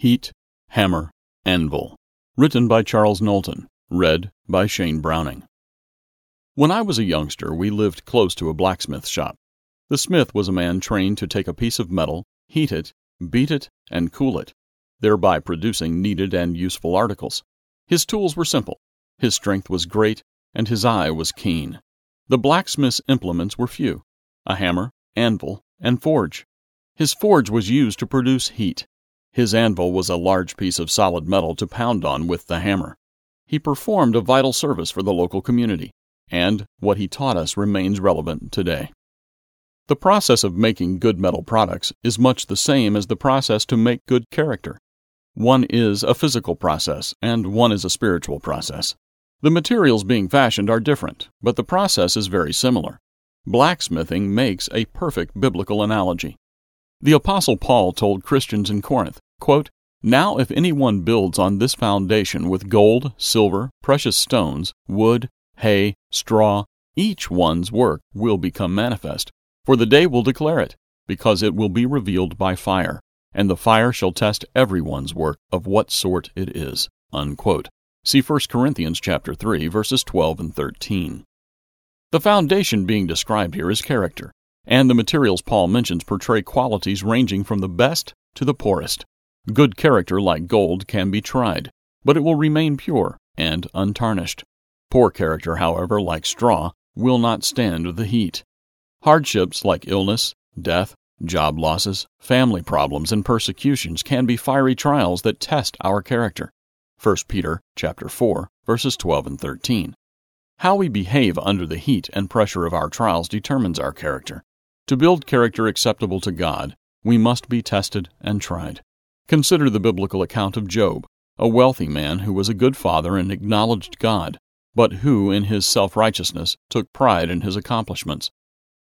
Heat, Hammer, Anvil. Written by Charles Knowlton. Read by Shane Browning. When I was a youngster, we lived close to a blacksmith shop. The smith was a man trained to take a piece of metal, heat it, beat it, and cool it, thereby producing needed and useful articles. His tools were simple, his strength was great, and his eye was keen. The blacksmith's implements were few a hammer, anvil, and forge. His forge was used to produce heat. His anvil was a large piece of solid metal to pound on with the hammer. He performed a vital service for the local community, and what he taught us remains relevant today. The process of making good metal products is much the same as the process to make good character. One is a physical process, and one is a spiritual process. The materials being fashioned are different, but the process is very similar. Blacksmithing makes a perfect biblical analogy. The Apostle Paul told Christians in Corinth, quote, Now if anyone builds on this foundation with gold, silver, precious stones, wood, hay, straw, each one's work will become manifest, for the day will declare it, because it will be revealed by fire, and the fire shall test everyone's work of what sort it is. Unquote. See 1 Corinthians chapter 3 verses 12 and 13. The foundation being described here is character and the materials Paul mentions portray qualities ranging from the best to the poorest. Good character, like gold, can be tried, but it will remain pure and untarnished. Poor character, however, like straw, will not stand the heat. Hardships like illness, death, job losses, family problems, and persecutions can be fiery trials that test our character. 1 Peter chapter 4, verses 12 and 13. How we behave under the heat and pressure of our trials determines our character. To build character acceptable to God, we must be tested and tried. Consider the biblical account of Job, a wealthy man who was a good father and acknowledged God, but who, in his self righteousness, took pride in his accomplishments.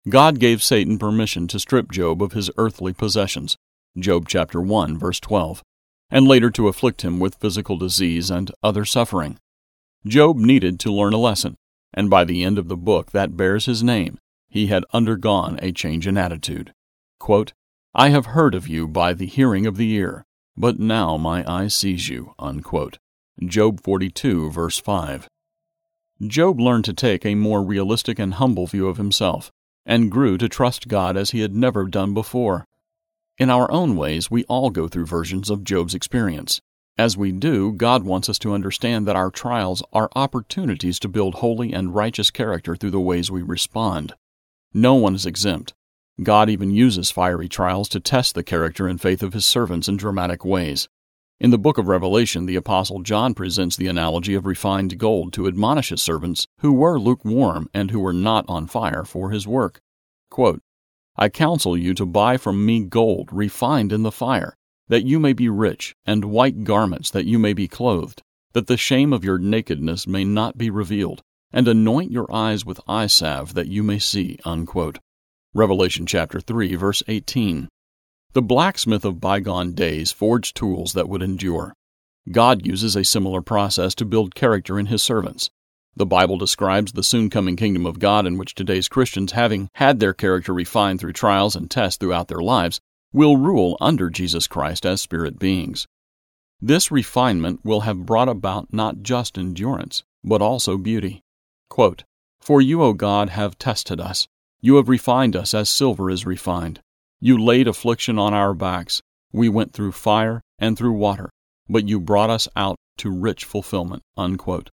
God gave Satan permission to strip Job of his earthly possessions, Job chapter 1 verse 12, and later to afflict him with physical disease and other suffering. Job needed to learn a lesson, and by the end of the book that bears his name, he had undergone a change in attitude. Quote, I have heard of you by the hearing of the ear, but now my eye sees you. Unquote. Job 42, verse 5. Job learned to take a more realistic and humble view of himself, and grew to trust God as he had never done before. In our own ways, we all go through versions of Job's experience. As we do, God wants us to understand that our trials are opportunities to build holy and righteous character through the ways we respond. No one is exempt. God even uses fiery trials to test the character and faith of his servants in dramatic ways. In the book of Revelation, the Apostle John presents the analogy of refined gold to admonish his servants who were lukewarm and who were not on fire for his work. Quote, I counsel you to buy from me gold refined in the fire, that you may be rich, and white garments that you may be clothed, that the shame of your nakedness may not be revealed, and anoint your eyes with eye salve that you may see. Unquote. Revelation chapter 3 verse 18. The blacksmith of bygone days forged tools that would endure. God uses a similar process to build character in his servants. The Bible describes the soon coming kingdom of God in which today's Christians, having had their character refined through trials and tests throughout their lives, will rule under Jesus Christ as spirit beings. This refinement will have brought about not just endurance, but also beauty. Quote, For you, O God, have tested us. You have refined us as silver is refined. You laid affliction on our backs. We went through fire and through water, but you brought us out to rich fulfillment. Unquote.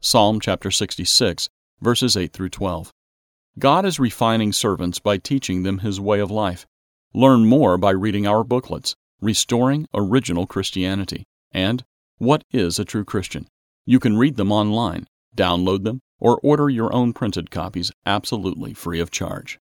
Psalm chapter 66, verses 8 through 12. God is refining servants by teaching them his way of life. Learn more by reading our booklets, Restoring Original Christianity, and What is a True Christian? You can read them online, download them, or order your own printed copies absolutely free of charge.